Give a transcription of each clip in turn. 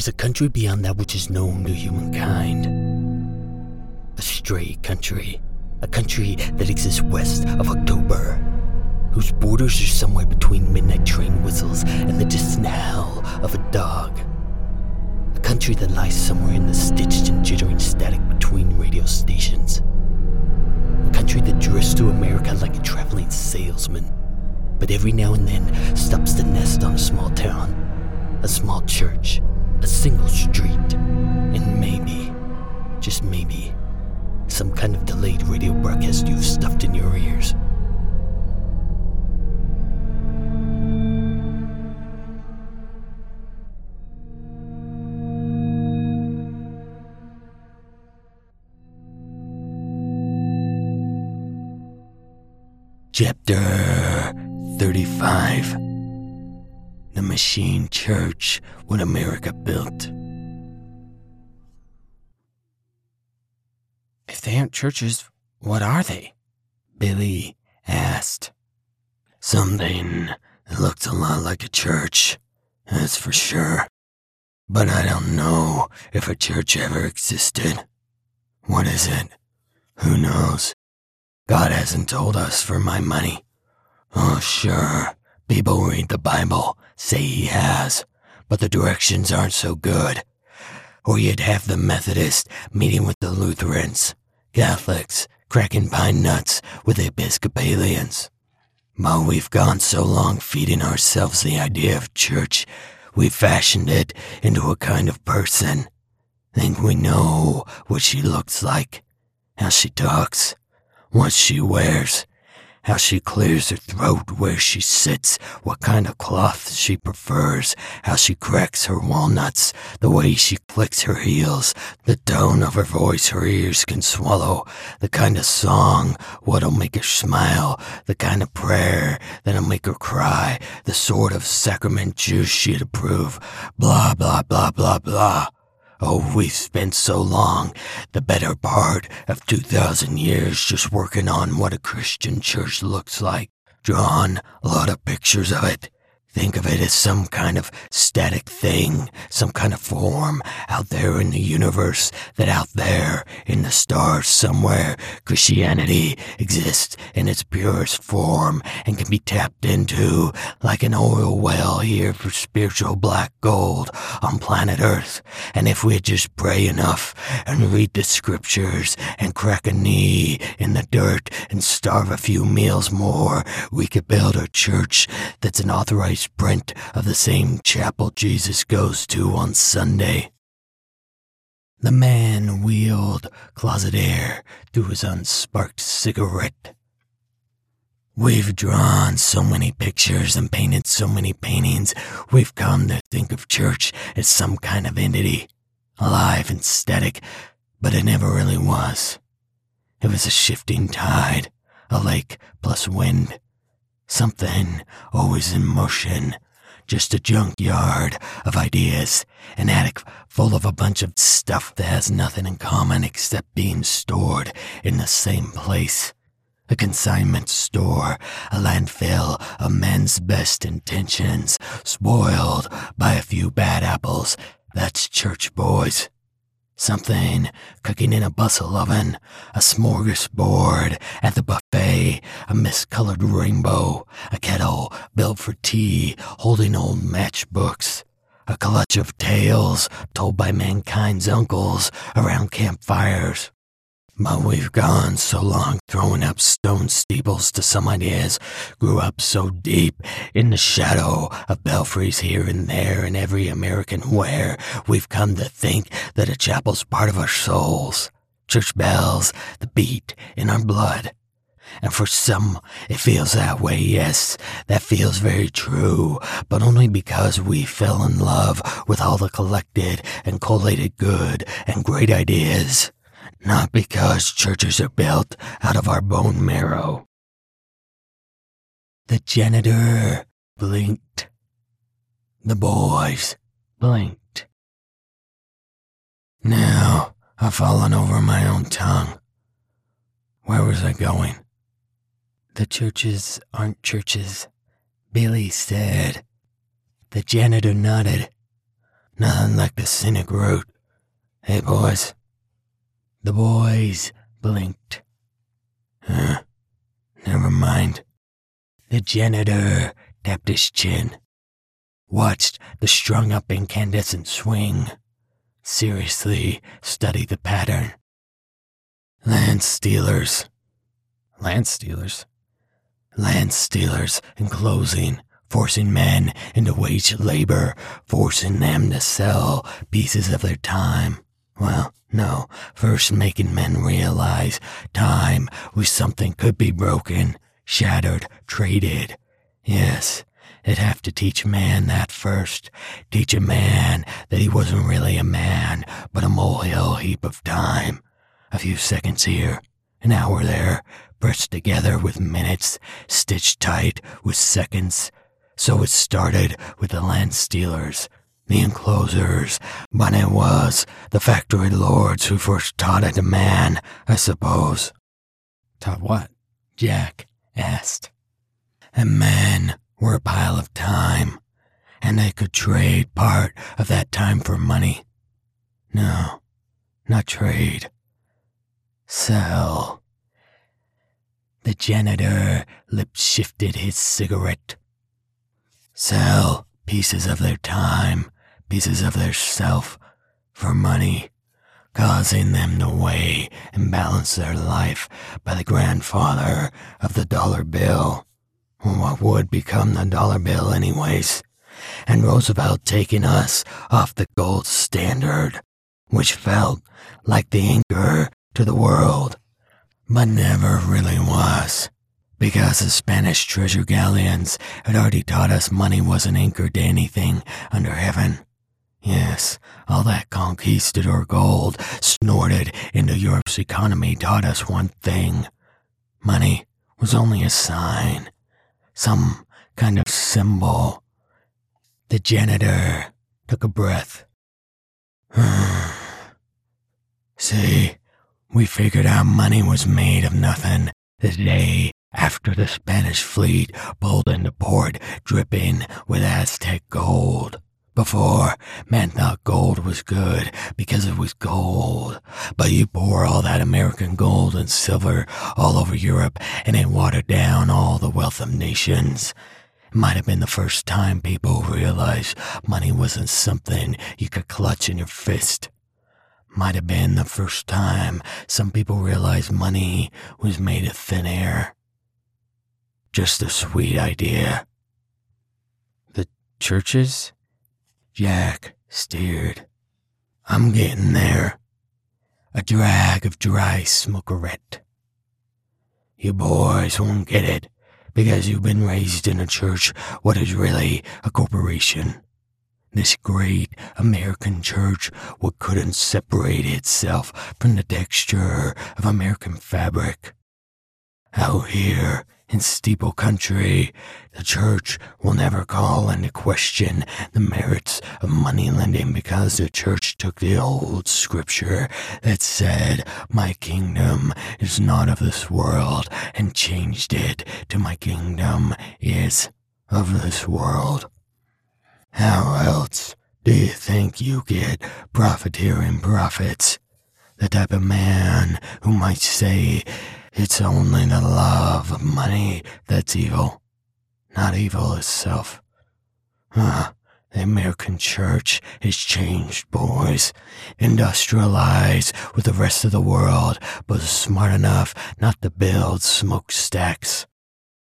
is a country beyond that which is known to humankind. A stray country. A country that exists west of October, whose borders are somewhere between midnight train whistles and the distant howl of a dog. A country that lies somewhere in the stitched and jittering static between radio stations. A country that drifts through America like a traveling salesman, but every now and then stops to nest on a small town, a small church, single street, and maybe, just maybe, some kind of delayed radio broadcast you've stuffed in your ears. Chapter 35 The Machine Church What America Built. If they aren't churches, what are they? Billy asked. Something that looks a lot like a church, that's for sure. But I don't know if a church ever existed. What is it? Who knows? God hasn't told us for my money. Oh, sure, people read the Bible, say he has, but the directions aren't so good. Or you'd have the Methodists meeting with the Lutherans, Catholics cracking pine nuts with Episcopalians. But we've gone so long feeding ourselves the idea of church, we've fashioned it into a kind of person. Think we know what she looks like, how she talks, what she wears, how she clears her throat where she sits, what kind of cloth she prefers, how she cracks her walnuts, the way she clicks her heels, the tone of her voice her ears can swallow, the kind of song what'll make her smile, the kind of prayer that'll make her cry, the sort of sacrament juice she'd approve, blah, blah, blah, blah, blah. Oh, we've spent so long, the better part of 2,000 years, just working on what a Christian church looks like. Drawn a lot of pictures of it. Think of it as some kind of static thing, some kind of form out there in the universe, that out there in the stars somewhere, Christianity exists in its purest form and can be tapped into like an oil well here for spiritual black gold on planet Earth. And if we just pray enough and read the scriptures and crack a knee in the dirt and starve a few meals more, we could build a church that's an authorized print of the same chapel Jesus goes to on Sunday. The man wheeled closet air through his unsparked cigarette. We've drawn so many pictures and painted so many paintings, we've come to think of church as some kind of entity, alive and static, but it never really was. It was a shifting tide, a lake plus wind, Something always in motion. Just a junkyard of ideas, an attic full of a bunch of stuff that has nothing in common except being stored in the same place. A consignment store, a landfill of men's best intentions, spoiled by a few bad apples. That's church boys. Something cooking in a bustle oven, a smorgasbord at the buffet, a miscolored rainbow, a kettle built for tea holding old matchbooks, a clutch of tales told by mankind's uncles around campfires. But we've gone so long throwing up stone steeples to some ideas, grew up so deep in the shadow of belfries here and there in every American where, we've come to think that a chapel's part of our souls. Church bells, the beat in our blood. And for some, it feels that way, yes, that feels very true, but only because we fell in love with all the collected and collated good and great ideas not because churches are built out of our bone marrow. The janitor blinked. The boys blinked. Now I've fallen over my own tongue. Where was I going? The churches aren't churches, Billy said. The janitor nodded. Nothing like the scenic route. Hey, boys. The boys blinked. Huh? Never mind. The janitor tapped his chin, watched the strung up incandescent swing, seriously studied the pattern. Land stealers. Land stealers? Land stealers enclosing, forcing men into wage labor, forcing them to sell pieces of their time. Well, no, first making men realize time was something could be broken, shattered, traded. Yes, it'd have to teach man that first. Teach a man that he wasn't really a man, but a molehill heap of time. A few seconds here, an hour there, pressed together with minutes, stitched tight with seconds. So it started with the land stealers, the enclosers, but it was the factory lords who first taught it to man, I suppose. Taught what? Jack asked. And men were a pile of time, and they could trade part of that time for money. No, not trade. Sell. The janitor lip shifted his cigarette. Sell pieces of their time, pieces of their self, for money, causing them to weigh and balance their life by the grandfather of the dollar bill. What would become the dollar bill, anyways? And Roosevelt taking us off the gold standard, which felt like the anchor to the world, but never really was. Because the Spanish treasure galleons had already taught us money wasn't anchored to anything under heaven. Yes, all that conquistador gold snorted into Europe's economy taught us one thing. Money was only a sign, some kind of symbol. The janitor took a breath. See, we figured our money was made of nothing the day after the Spanish fleet pulled into port dripping with Aztec gold. Before, men thought gold was good because it was gold. But you pour all that American gold and silver all over Europe and it watered down all the wealth of nations. It might have been the first time people realized money wasn't something you could clutch in your fist. Might have been the first time some people realized money was made of thin air. Just a sweet idea. The churches? Jack steered. I'm getting there. A drag of dry smokerette. You boys won't get it because you've been raised in a church what is really a corporation. This great American church what couldn't separate itself from the texture of American fabric. Out here in steeple country, the church will never call into question the merits of money lending because the church took the old scripture that said, My kingdom is not of this world, and changed it to My kingdom is of this world. How else do you think you get profiteering profits? The type of man who might say it's only the love of money that's evil, not evil itself. Ah, the American church is changed, boys. Industrialized with the rest of the world, but smart enough not to build smokestacks.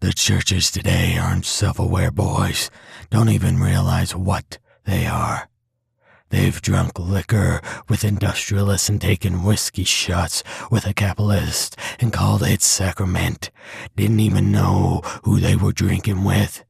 The churches today aren't self aware, boys. Don't even realize what they are. They've drunk liquor with industrialists and taken whiskey shots with a capitalist and called it sacrament. Didn't even know who they were drinking with.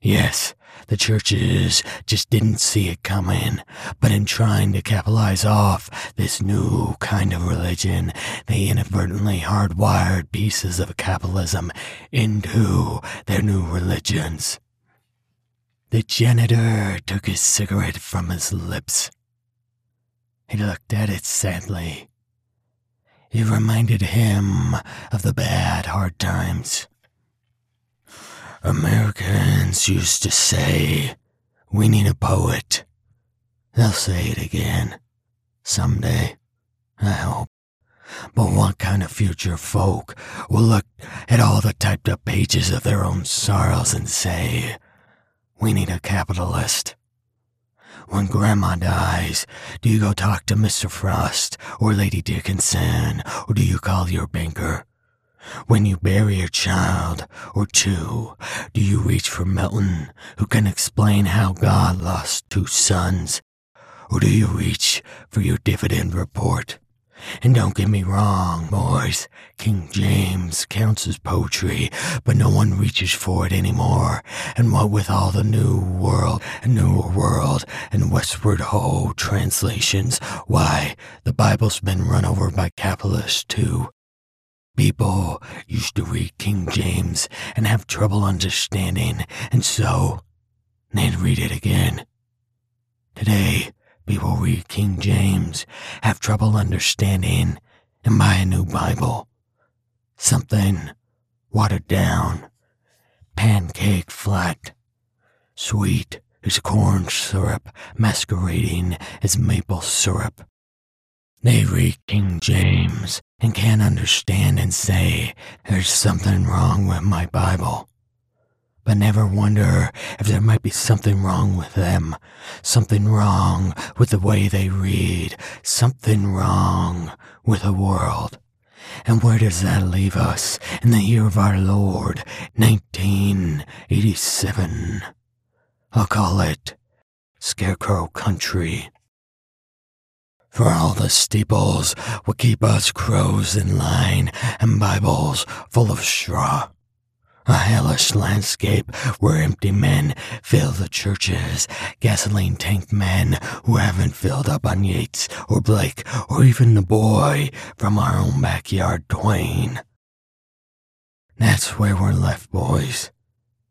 Yes, the churches just didn't see it coming, but in trying to capitalize off this new kind of religion, they inadvertently hardwired pieces of capitalism into their new religions. The janitor took his cigarette from his lips. He looked at it sadly. It reminded him of the bad, hard times. Americans used to say, We need a poet. They'll say it again. Someday. I hope. But what kind of future folk will look at all the typed up pages of their own sorrows and say, We need a capitalist? When Grandma dies, do you go talk to Mr. Frost or Lady Dickinson, or do you call your banker? When you bury a child or two, do you reach for Milton, who can explain how God lost two sons? Or do you reach for your dividend report? And don't get me wrong, boys. King James counts as poetry, but no one reaches for it anymore. And what with all the new world and newer world and westward ho translations, why, the Bible's been run over by capitalists too. People used to read King James and have trouble understanding, and so they'd read it again. Today, people read King James, have trouble understanding, and buy a new Bible. Something watered down, pancake flat, sweet as corn syrup masquerading as maple syrup. They read King James and can't understand and say there's something wrong with my Bible. But never wonder if there might be something wrong with them, something wrong with the way they read, something wrong with the world. And where does that leave us in the year of our Lord, 1987? I'll call it Scarecrow Country. For all the steeples will keep us crows in line and Bibles full of straw. A hellish landscape where empty men fill the churches, gasoline tanked men who haven't filled up on Yeats or Blake or even the boy from our own backyard Twain. That's where we're left, boys.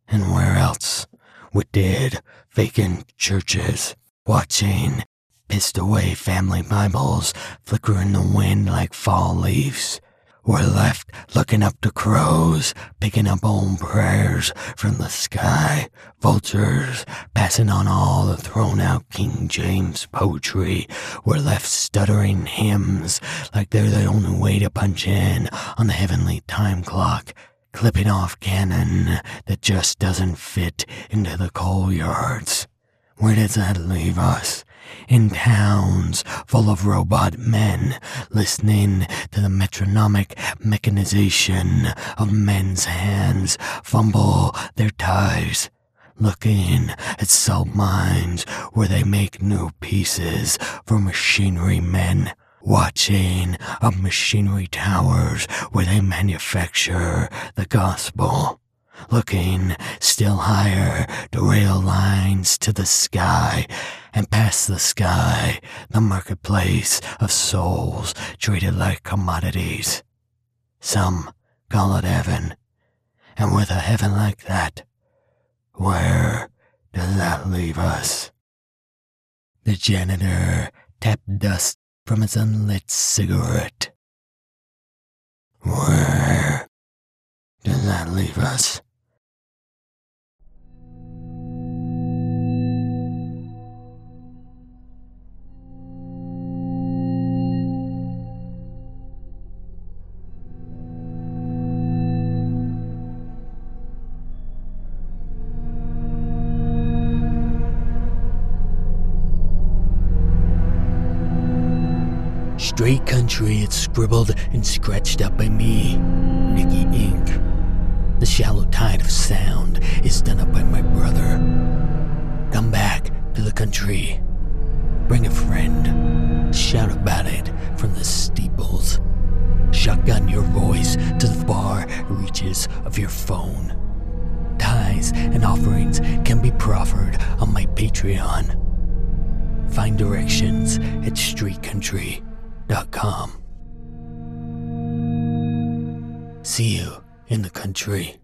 And where else? With dead, vacant churches, watching pissed away family Bibles flicker in the wind like fall leaves. We're left looking up to crows, picking up old prayers from the sky, vultures passing on all the thrown out King James poetry. We're left stuttering hymns like they're the only way to punch in on the heavenly time clock, clipping off canon that just doesn't fit into the coal yards. Where does that leave us? In towns full of robot men listening to the metronomic mechanization of men's hands fumble their ties, looking at salt mines where they make new pieces for machinery men. Watching of machinery towers where they manufacture the gospel looking still higher to rail lines to the sky, and past the sky, the marketplace of souls treated like commodities. Some call it heaven, and with a heaven like that, where does that leave us? The janitor tapped dust from his unlit cigarette. Where does that leave us? Stray Country it's scribbled and scratched up by me, Nicky Ink. The shallow tide of sound is done up by my brother. Come back to the country. Bring a friend. Shout about it from the steeples. Shotgun your voice to the far reaches of your phone. Ties and offerings can be proffered on my Patreon. Find directions at Stray Country com. See you in the country.